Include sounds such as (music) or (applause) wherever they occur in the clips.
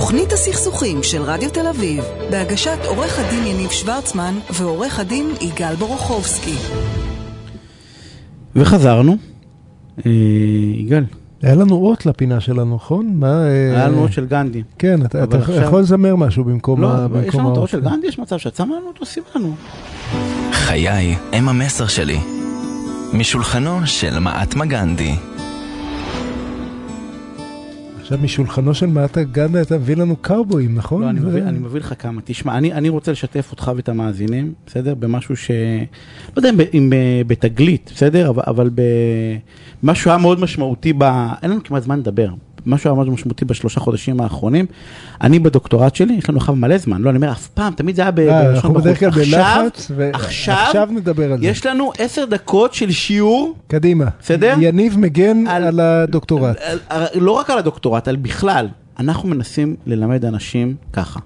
תוכנית הסכסוכים של רדיו תל אביב, בהגשת עורך הדין יניב שוורצמן ועורך הדין יגאל בורוכובסקי. וחזרנו. אה, יגאל, היה לנו אות לפינה שלנו, נכון? מה, אה, היה לנו אות של גנדי. כן, אתה, אתה עכשיו- יכול לזמר משהו במקום לא, ה- יש במקום לנו את האות האות של. גנדי, יש מצב שאת שמה לנו אותו, שים לנו. חיי הם המסר שלי. משולחנו של מעטמה גנדי. עכשיו משולחנו של מעטה גנדה אתה מביא לנו קאובויים, נכון? לא, אני מביא, אני מביא לך כמה. תשמע, אני, אני רוצה לשתף אותך ואת המאזינים, בסדר? במשהו ש... לא יודע אם, אם ב- בתגלית, בסדר? אבל, אבל במשהו היה מאוד משמעותי ב... אין לנו כמעט זמן לדבר. משהו מאוד משמעותי בשלושה חודשים האחרונים. אני בדוקטורט שלי, יש לנו עכשיו מלא זמן, לא, אני אומר, אף פעם, תמיד זה היה אה, בלשון אנחנו בחוץ. בדרך כלל עכשיו- בלחץ, עכשיו, ועכשיו נדבר על זה. יש לנו עשר דקות של שיעור קדימה. בסדר? יניב מגן על- הדוקטורט. לא רק על הדוקטורט, על בכלל. אנחנו מנסים ללמד אנשים ככה.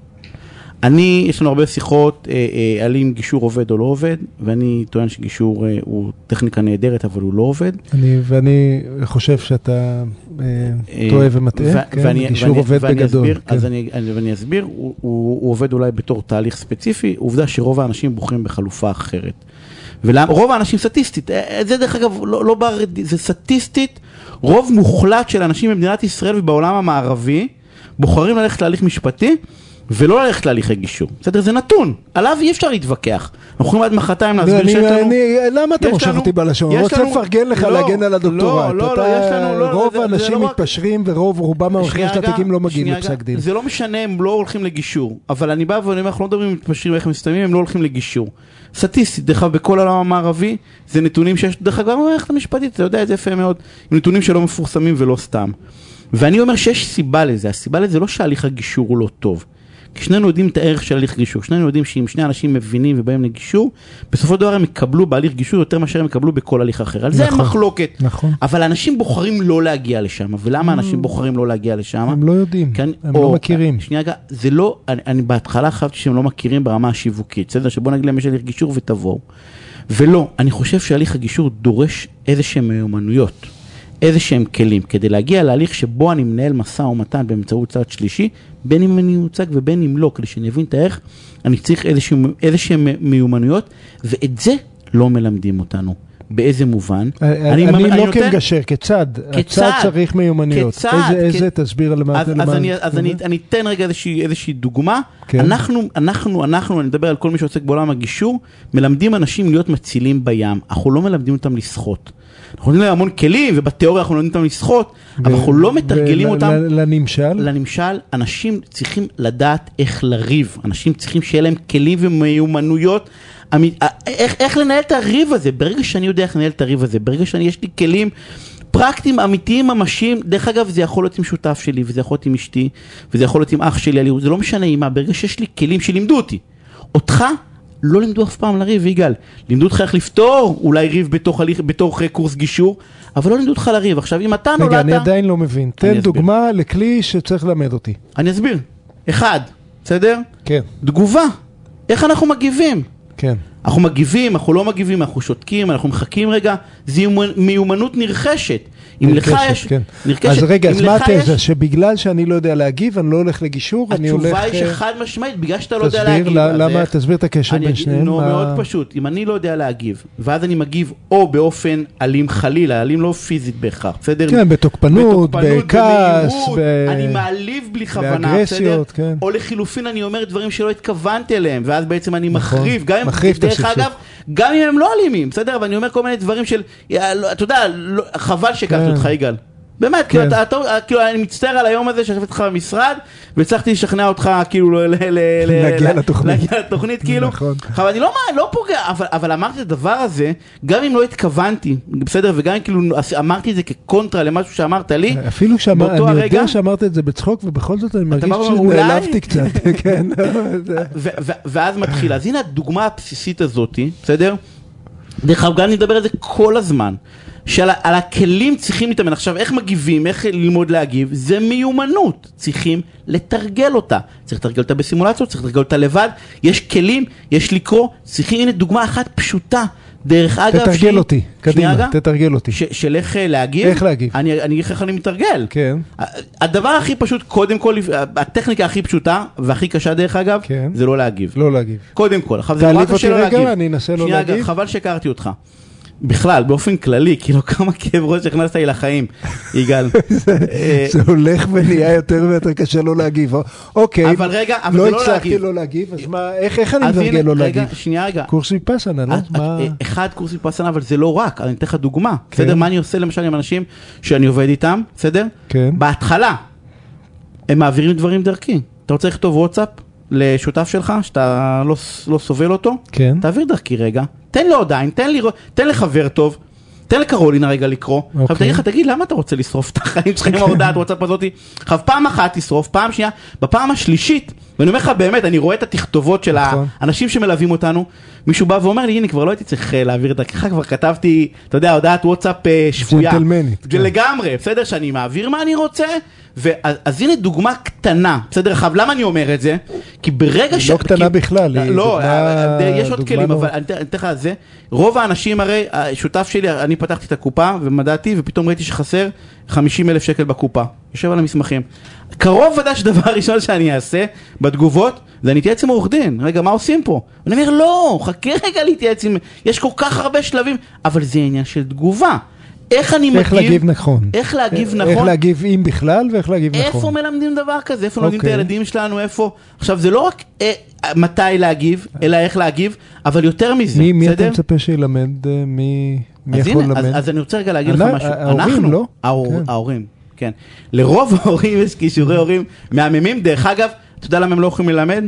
אני, יש לנו הרבה שיחות אה, אה, על אם גישור עובד או לא עובד, ואני טוען שגישור אה, הוא טכניקה נהדרת, אבל הוא לא עובד. אני- ואני חושב שאתה אה, אה, טועה ומטעה, ו- כן, ואני- גישור ואני- עובד ואני בגדול. אסביר, כן. אז אני, אני, ואני אסביר, הוא, הוא, הוא עובד אולי בתור תהליך ספציפי, עובדה שרוב האנשים בוחרים בחלופה אחרת. ורוב האנשים סטטיסטית, אה, אה, זה דרך אגב לא, לא בר, זה סטטיסטית, רוב מוחלט של אנשים במדינת ישראל ובעולם המערבי בוחרים ללכת להליך משפטי ולא ללכת להליכי גישור. בסדר? זה נתון, עליו אי אפשר להתווכח. אנחנו יכולים עד מחרתיים להסביר שיש לנו... אני- למה אתה מושך אותי בלשון? אני רוצה לפרגן לך לא, להגן על הדוקטורט. לא, לא, לא, יש לנו- לא, רוב האנשים לא מתפשרים ורוב רובם המכריע של התיקים לא מגיעים לפסק. דין. זה לא משנה, הם לא הולכים לגישור. אבל אני בא ואני אומר, אנחנו לא מדברים אם מתפשרים ואיך הם מסתיימים, הם לא הולכים לגישור. סטטיסטית, דרך אגב, בכל העולם המערבי, זה נתונים שיש, דרך אגב, במערכת המשפטית, אתה יודע את זה יפה מאוד, עם נתונים שלא מפורסמים ולא סתם. ואני אומר שיש סיבה לזה, הסיבה לזה לא שהליך הגישור הוא לא טוב. כי שנינו יודעים את הערך של הליך גישור, שנינו יודעים שאם שני אנשים מבינים ובאים לגישור, בסופו של דבר הם יקבלו בהליך גישור יותר מאשר הם יקבלו בכל הליך אחר. על זה אין נכון, מחלוקת. נכון. אבל אנשים בוחרים לא להגיע לשם, ולמה אנשים בוחרים לא להגיע לשם? הם לא יודעים, כן, הם או- לא מכירים. שנייה זה לא, אני, אני בהתחלה חשבתי שהם לא מכירים ברמה השיווקית, בסדר? שבוא נגיד להם יש הליך גישור ותבואו. ולא, אני חושב שהליך הגישור דורש איזה שהם מיומנויות, איזה שהם כלים, כדי להגיע להליך שבו אני מנהל משא ומתן באמצעות צד שלישי, בין אם אני מיוצג ובין אם לא, כדי שאני אבין את הערך, אני צריך איזה שהם מיומנויות, ואת זה לא מלמדים אותנו. באיזה מובן? אני ממ- לא נותן- כמגשר. כצד. הצד צריך מיומנויות. כצד, איזה- כ- איזה, תסביר על מה... אז, אז, אני, אז אני, אני אתן רגע איזושהי, איזושהי דוגמה. כן. אנחנו, אנחנו, אנחנו, אני מדבר על כל מי שעוסק בעולם הגישור, מלמדים אנשים להיות מצילים בים. אנחנו לא מלמדים אותם לשחות. אנחנו נותנים להם המון כלים, ובתיאוריה אנחנו נותנים אותם לשחות, אבל אנחנו לא מתרגלים אותם. לנמשל? למשל, אנשים צריכים לדעת איך לריב, אנשים צריכים שיהיה להם כלים ומיומנויות, אה, איך, איך לנהל את הריב הזה, ברגע שאני יודע איך לנהל את הריב הזה, ברגע שיש לי כלים פרקטיים, אמיתיים, ממשיים, דרך אגב זה יכול להיות עם שותף שלי, וזה יכול להיות עם אשתי, וזה יכול להיות עם אח שלי, זה לא משנה עם מה, ברגע שיש לי כלים שלימדו אותי, אותך לא לימדו אף פעם לריב, יגאל. לימדו אותך איך לפתור אולי ריב בתוך, הליך, בתוך אה, קורס גישור, אבל לא לימדו אותך לריב. עכשיו, אם אתה נולדת... רגע, אני עדיין לא מבין. תן אסביר. דוגמה לכלי שצריך ללמד אותי. אני אסביר. אחד, בסדר? כן, תגובה. איך אנחנו מגיבים? כן. אנחנו מגיבים, אנחנו לא מגיבים, אנחנו שותקים, אנחנו מחכים רגע, זו יומנ- מיומנות נרכשת. אם לך יש... כן. נרכשת. אז רגע, אז מה לך יש- התזה? שבגלל שאני לא יודע להגיב, אני לא הולך לגישור, אני הולך... התשובה היא אה, שחד משמעית, בגלל שאתה לא יודע תסביר, להגיב. אז למה, איך- תסביר את הקשר בין שניהם. נו, מה- מאוד פשוט. אם אני לא יודע להגיב, ואז אני מגיב או באופן אלים חלילה, אלים לא פיזית בהכרח, בסדר? כן, בתוקפנות, בכעס, ב- אני מעליב בלי כוונה, בסדר? באגרסיות, כן. או לחילופין אני אומר דברים שלא התכוונתי אליהם, ואז בעצם אני נכון, מחריב, גם אם, מחריב את דרך. אגב, גם אם הם לא אלימים, בסדר? אבל אני אומר כל מיני דברים של, לא, אתה יודע, לא, חבל שהכרתי כן. אותך יגאל. באמת, כאילו, כן. אתה, אתה, כאילו, אני מצטער על היום הזה שישבתי איתך במשרד, והצלחתי לשכנע אותך, כאילו, ל, ל, ל, (laughs) להגיע לתוכנית. להגיע לתוכנית, כאילו. נכון. אבל אני לא, לא פוגע, אבל, אבל אמרתי את הדבר הזה, גם אם לא התכוונתי, בסדר? וגם אם כאילו אמרתי את זה כקונטרה למשהו שאמרת לי, אפילו שאמר, באותו אני הרגע- יודע שאמרת את זה בצחוק, ובכל זאת אני מרגיש? שנעלבתי קצת. (laughs) כן, (laughs) ו- ו- ואז מתחיל. אז הנה הדוגמה הבסיסית הזאתי, בסדר? דרך אגב, גם אני מדבר על זה כל הזמן. שעל על הכלים צריכים להתאמן. עכשיו, איך מגיבים, איך ללמוד להגיב, זה מיומנות. צריכים לתרגל אותה. צריך לתרגל אותה בסימולציות, צריך לתרגל אותה לבד. יש כלים, יש לקרוא. צריכים, הנה דוגמה אחת פשוטה. דרך אגב, תתרגל שהיא- אותי, שנייה קדימה, רגע. תתרגל אותי. ש- של איך אה, להגיב. איך להגיב. אני אגיד לך איך אני מתרגל. כן. הדבר הכי פשוט, קודם כל, הטכניקה הכי פשוטה והכי קשה דרך אגב, כן. זה לא להגיב. לא להגיב. קודם כל, עכשיו זה תעליב נורא קשה אותי לא רגע, להגיב. אני אנסה לא שנייה, להגיב. אגב, חבל שהכרתי אותך. בכלל, באופן כללי, כאילו (laughs) כמה כאב ראש הכנסת לי לחיים, יגאל. (laughs) אה, זה הולך ונהיה יותר ויותר קשה לא להגיב. אוקיי. אבל רגע, אבל לא לא הצלחתי. לא להגיב, אז מה, איך אני מתרגל לא רגע, להגיב? שנייה רגע. קורס ויפאסנה, לא? אחד קורס ויפאסנה, אבל זה לא רק, אני אתן לך דוגמה, כן. בסדר? מה אני עושה למשל עם אנשים שאני עובד איתם, בסדר? כן. בהתחלה, הם מעבירים דברים דרכי. אתה רוצה לכתוב וואטסאפ לשותף שלך, שאתה לא, לא סובל אותו? כן. תעביר דרכי רגע, תן לו עדיין, תן, לי, תן לחבר טוב. תן לקרולינה רגע לקרוא, עכשיו אוקיי. תגיד לך, תגיד, למה אתה רוצה לשרוף את החיים שלך עם ההודעת וואטסאפ הזאתי? עכשיו פעם אחת תשרוף, פעם שנייה, בפעם השלישית, ואני אומר לך באמת, אני רואה את התכתובות של נכון. האנשים שמלווים אותנו, מישהו בא ואומר לי, הנה כבר לא הייתי צריך אה, להעביר את דרכך, כבר כתבתי, אתה יודע, הודעת וואטסאפ אה, שפויה. ג'נטלמנית, כן. לגמרי, בסדר, שאני מעביר מה אני רוצה, אז הנה דוגמה קטנה, בסדר, עכשיו למה אני אומר את זה? כי ברגע היא לא קטנה בכלל, היא לא, דוגמה- אה, אה, יש עוד כלים, לא- אבל אני אתן- לך את זה, רוב האנשים הרי, השותף שלי, אני פתחתי את הקופה ומדדתי, ופתאום ראיתי שחסר 50 אלף שקל בקופה, יושב על המסמכים. קרוב ודאי שדבר (laughs) ראשון שאני אעשה בתגובות, זה אני אתייעץ עם עורך דין, רגע, מה עושים פה? אני אומר, לא, חכה רגע להתייעץ עם, יש כל כך הרבה שלבים, אבל זה עניין של תגובה. איך אני מגיב, איך להגיב נכון. איך להגיב איך נכון, להגיב אם בכלל ואיך להגיב איפה נכון. מלמדים דבר כזה? איפה לומדים את אוקיי. הילדים שלנו? איפה? עכשיו, זה לא רק אה, מתי להגיב, אלא איך להגיב, אבל יותר מזה, מי מי אתה בסדר? מצפה שילמד? אה, מי יכול ללמד? אז אני רוצה רגע להגיד לך משהו. ההורים, לא? כן. ההורים, כן. לרוב ההורים יש כישורי הורים מהממים. דרך אגב, אתה יודע למה הם לא יכולים ללמד?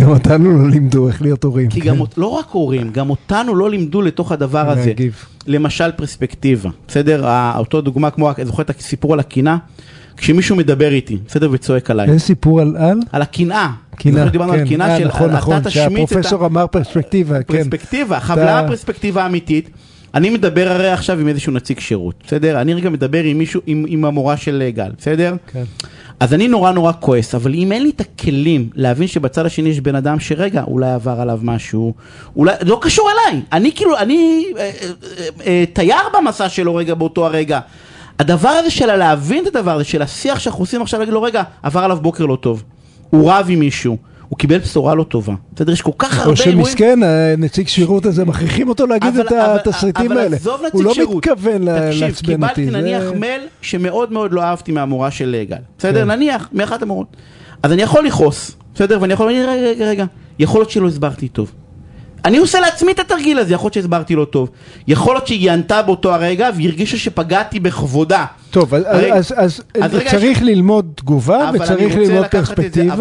גם אותנו לא לימדו איך להיות הורים. כי כן. גם, לא רק הורים, גם אותנו לא לימדו לתוך הדבר הזה. להגיב. למשל פרספקטיבה, בסדר? אותו דוגמה כמו, זוכר את הסיפור על הקינה? כשמישהו מדבר איתי, בסדר? וצועק עליי. איזה סיפור על על? על הקנאה. קינה, זוכר דיברנו על כן. קינה אה, של נכון, נכון. שהפרופסור אמר פרספקטיבה, כן. פרספקטיבה, למה פרספקטיבה אמיתית? אני מדבר הרי עכשיו עם איזשהו נציג שירות, בסדר? אני רגע מדבר עם מישהו, עם, עם המורה של אה, גל, בסדר? כן. אז אני נורא נורא כועס, אבל אם אין לי את הכלים להבין שבצד השני יש בן אדם שרגע, אולי עבר עליו משהו, אולי, לא קשור אליי, אני כאילו, אני אה, אה, אה, אה, תייר במסע שלו רגע באותו הרגע. הדבר הזה של להבין את הדבר הזה, של השיח שאנחנו עושים עכשיו, להגיד לו רגע, עבר עליו בוקר לא טוב, הוא רב עם מישהו, הוא קיבל בשורה לא טובה. בסדר, יש כל כך הרבה או שמסכן, הנציג שירות הזה, מכריחים אותו להגיד אבל- את אבל- התסריטים אבל האלה. עזוב נציג הוא לא שירות. מתכוון ל- תקשיב, לעצבן אותי. קיבלתי זה- נניח מייל שמאוד מאוד לא אהבתי מהמורה של אה, גל. בסדר? כן. נניח, מאחת המורות. אז אני יכול לכעוס, בסדר? ואני יכול להגיד, רגע, רגע, רגע, יכול להיות שלא הסברתי טוב. אני עושה לעצמי את התרגיל הזה, יכול להיות שהסברתי לא טוב. יכול להיות שהיא ענתה באותו הרגע והרגישה שפגעתי בכבודה. טוב, אז- הרי- אז- אז אז רגע, צריך ללמוד תגובה אבל אני וצריך ללמוד אבל פרספקטיבה,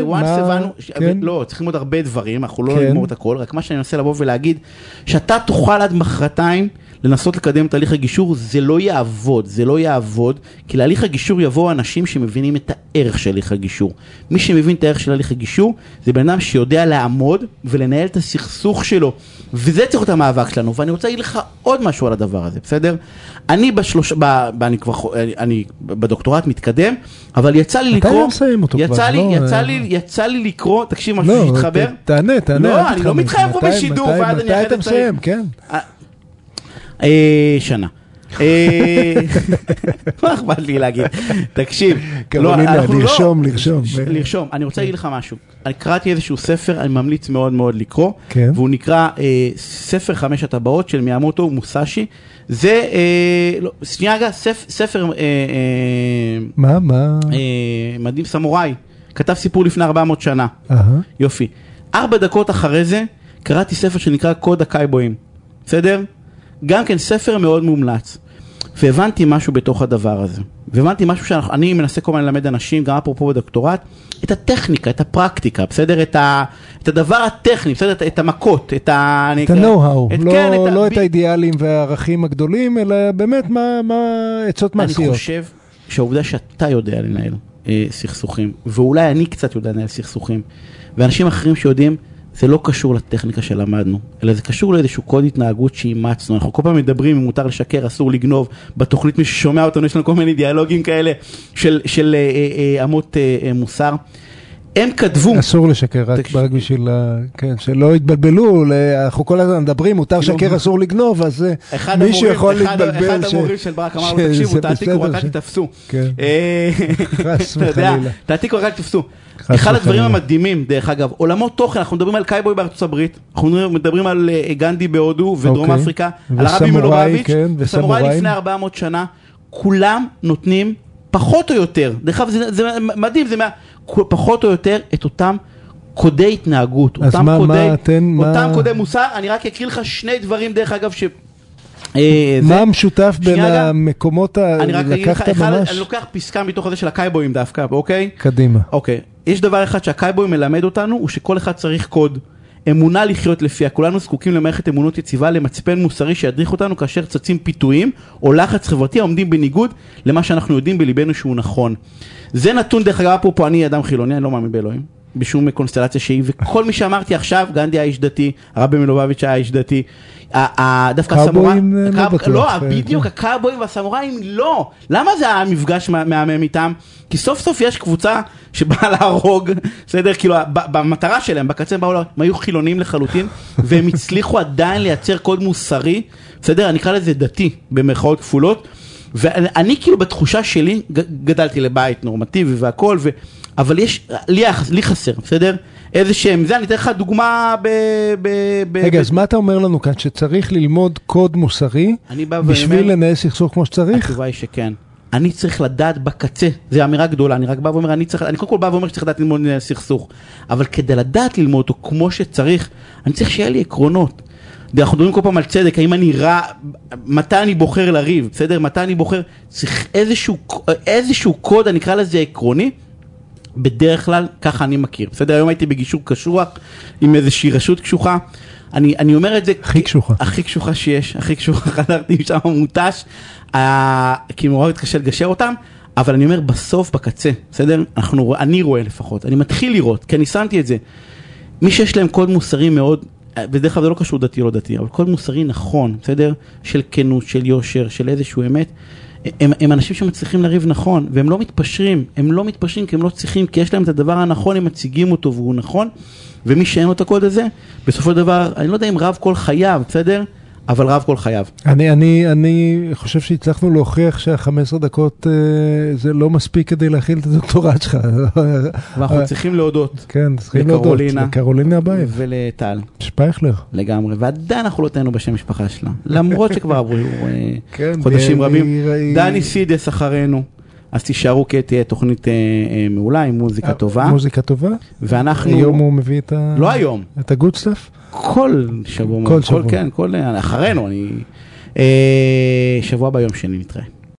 וואנס ומה... הבנו, ש- כן. לא, צריך ללמוד הרבה דברים, אנחנו לא כן. נגמור את הכל, רק מה שאני מנסה לבוא ולהגיד, שאתה תוכל עד מחרתיים לנסות לקדם את הליך הגישור, זה לא יעבוד, זה לא יעבוד, כי להליך הגישור יבואו אנשים שמבינים את הערך של הליך הגישור. מי שמבין את הערך של הליך הגישור, זה בן אדם שיודע לעמוד ולנהל את הסכסוך שלו, וזה צריך להיות המאבק שלנו, ואני רוצה להגיד לך עוד משהו על הדבר הזה, בסדר? אני בשלוש... ב, ב, אני כבר... אני, בדוקטורט מתקדם, אבל יצא לי מתי לקרוא... נסיים אותו כבר? יצא לי, לא, יצא אה, לי, יצא לי לקרוא, תקשיב משהו לא, שהתחבר. תענה, תענה. לא, אני לא. מתחייב פה בשידור, ואז אני מתי אתה מסיים? כן. אה, שנה. אה, (laughs) מה אכפת לי להגיד? תקשיב. לא, לא- לרשום, לרשום. לרשום. אני רוצה להגיד לך משהו. אני קראתי איזשהו ספר, אני ממליץ מאוד מאוד לקרוא, כן. והוא נקרא אה, ספר חמש הטבעות של מיאמוטו מוסאשי. זה, לא, שנייה רגע, ספ- ספר מה, מה? מדהים סמוראי. כתב סיפור לפני 400 שנה. יופי. ארבע דקות אחרי זה, קראתי ספר שנקרא קוד הקייבויים. בסדר? גם כן ספר מאוד מומלץ. והבנתי משהו בתוך הדבר הזה. והבנתי משהו שאני מנסה כל הזמן ללמד אנשים, גם אפרופו בדוקטורט, את הטכניקה, את הפרקטיקה, בסדר? את, ה, את הדבר הטכני, בסדר? את, את המכות, את ה... אני את ה-know-how, את- לא, כן, את ה- לא את ב- האידיאלים והערכים הגדולים, אלא באמת מה, מה עצות אני מעשיות. חושב שהעובדה שאתה יודע לנהל אה, סכסוכים, ואולי אני קצת יודע לנהל סכסוכים, ואנשים אחרים שיודעים, זה לא קשור לטכניקה שלמדנו, אלא זה קשור לאיזשהו קוד התנהגות שאימצנו. אנחנו כל פעם מדברים אם מותר לשקר, אסור לגנוב. בתוכנית מי ששומע אותנו, יש לנו כל מיני דיאלוגים כאלה של, של אה, אה, אה, אמות אה, אה, מוסר. הם כתבו, אסור לשקר, רק. רק בשביל, ה- כן, שלא יתבלבלו, אנחנו כל הזמן מדברים, מותר לשקר, אסור לגנוב, אז אה, מישהו יכול אחד, להתבלבל. אחד המורים של ברק אמר לו, תקשיבו, תעתיקו, רק אל ש- תתפסו. כן. אה, חס אתה יודע, וחלילה. תעתיקו, רק אל תתפסו. חס אחד הדברים וחלילה. המדהימים, דרך אגב, עולמות תוכן, אנחנו מדברים על קייבוי בארצות הברית, אנחנו מדברים על אה, גנדי בהודו ודרום אוקיי. אפריקה, על הרבי מלובביץ', כן, וסמוראי. לפני 400 שנה, כולם נותנים פחות או יותר, דרך אגב זה, זה מדהים, זה מה, פחות או יותר את אותם קודי התנהגות, אז אותם מה- קודי, מה אתן- אותם מה- קודי מוסר, אני רק אקריא לך שני דברים דרך אגב ש... אה, מה המשותף בין. המקומות, ה- אני רק אגיד לך, אני לוקח פסקה מתוך הזה של הקייבויים דווקא, אוקיי? קדימה. אוקיי, יש דבר אחד שהקייבוי מלמד אותנו, הוא שכל אחד צריך קוד. אמונה לחיות לפיה, כולנו זקוקים למערכת אמונות יציבה, למצפן מוסרי שידריך אותנו כאשר צצים פיתויים או לחץ חברתי העומדים בניגוד למה שאנחנו יודעים בליבנו שהוא נכון. זה נתון, דרך אגב, אפרופו אני אדם חילוני, אני לא מאמין באלוהים, בשום קונסטלציה שהיא, וכל מי שאמרתי עכשיו, גנדי היה איש דתי, הרבי מלובביץ' היה איש דתי, דווקא הסמוראים, לא הקאב- בטוח, לא, אה, בדיוק, כן. הקאובויים והסמוראים לא. למה זה היה מפגש מה- מהמם איתם? כי סוף סוף יש קבוצה שבאה להרוג, בסדר? כאילו, במטרה שלהם, בקצה הם באו, הם היו חילונים לחלוטין, (laughs) והם הצליחו עדיין לייצר קוד מוסרי, בסדר? אני אקרא לזה דתי, במרכאות כפולות. ואני אני כאילו בתחושה שלי, גדלתי לבית נורמטיבי והכל, ו... אבל יש, לי, לי חסר, בסדר? איזה שהם, זה, אני אתן לך דוגמה ב... ב, ב רגע, ב- אז מה אתה אומר לנו כאן, שצריך ללמוד קוד מוסרי בשביל ואומר- לנהל סכסוך כמו שצריך? התשובה היא שכן. אני צריך לדעת בקצה, זו אמירה גדולה, אני רק בא ואומר, אני צריך, אני קודם כל בא ואומר שצריך לדעת ללמוד סכסוך, אבל כדי לדעת ללמוד אותו כמו שצריך, אני צריך שיהיה לי עקרונות. אנחנו מדברים כל פעם על צדק, האם אני רע, מתי אני בוחר לריב, בסדר? מתי אני בוחר, צריך איזשהו, איזשהו קוד, אני אקרא לזה עקרוני, בדרך כלל ככה אני מכיר, בסדר? היום הייתי בגישור קשוח עם איזושהי רשות קשוחה. אני, אני אומר את זה... הכי קשוחה. הכי קשוחה שיש, הכי קשוחה, (laughs) חזרתי משם מותש, אה, כי מאוד קשה לגשר אותם, אבל אני אומר בסוף, בקצה, בסדר? אנחנו, אני רואה לפחות, אני מתחיל לראות, כי אני שמתי את זה. מי שיש להם קוד מוסרי מאוד, בדרך כלל זה לא קשור דתי או לא דתי, אבל קוד מוסרי נכון, בסדר? של כנות, של יושר, של איזשהו אמת. הם, הם אנשים שמצליחים לריב נכון, והם לא מתפשרים, הם לא מתפשרים כי הם לא צריכים, כי יש להם את הדבר הנכון, הם מציגים אותו והוא נכון, ומי שאין לו את הקוד הזה, בסופו של דבר, אני לא יודע אם רב כל חייו, בסדר? אבל רב כל חייו. אני, אני, אני חושב שהצלחנו להוכיח שה-15 דקות אה, זה לא מספיק כדי להכיל את הדוקטורט שלך. (laughs) ואנחנו אה, צריכים להודות כן, צריכים להודות. לקרולינה. אבייב, ולטל, שפייכלר. לגמרי, ועדיין אנחנו לא טעינו בשם משפחה שלה, למרות שכבר עברו אה, (laughs) כן, חודשים רבים. דני סידס אחרינו, אז תישארו כי תהיה תוכנית אה, אה, מעולה עם מוזיקה טובה, מוזיקה טובה. ואנחנו, היום הוא מביא את ה... לא היום, את ה good stuff? כל שבוע, כל שבוע. כן, כל, אחרינו, אני, אה, שבוע ביום שני נתראה.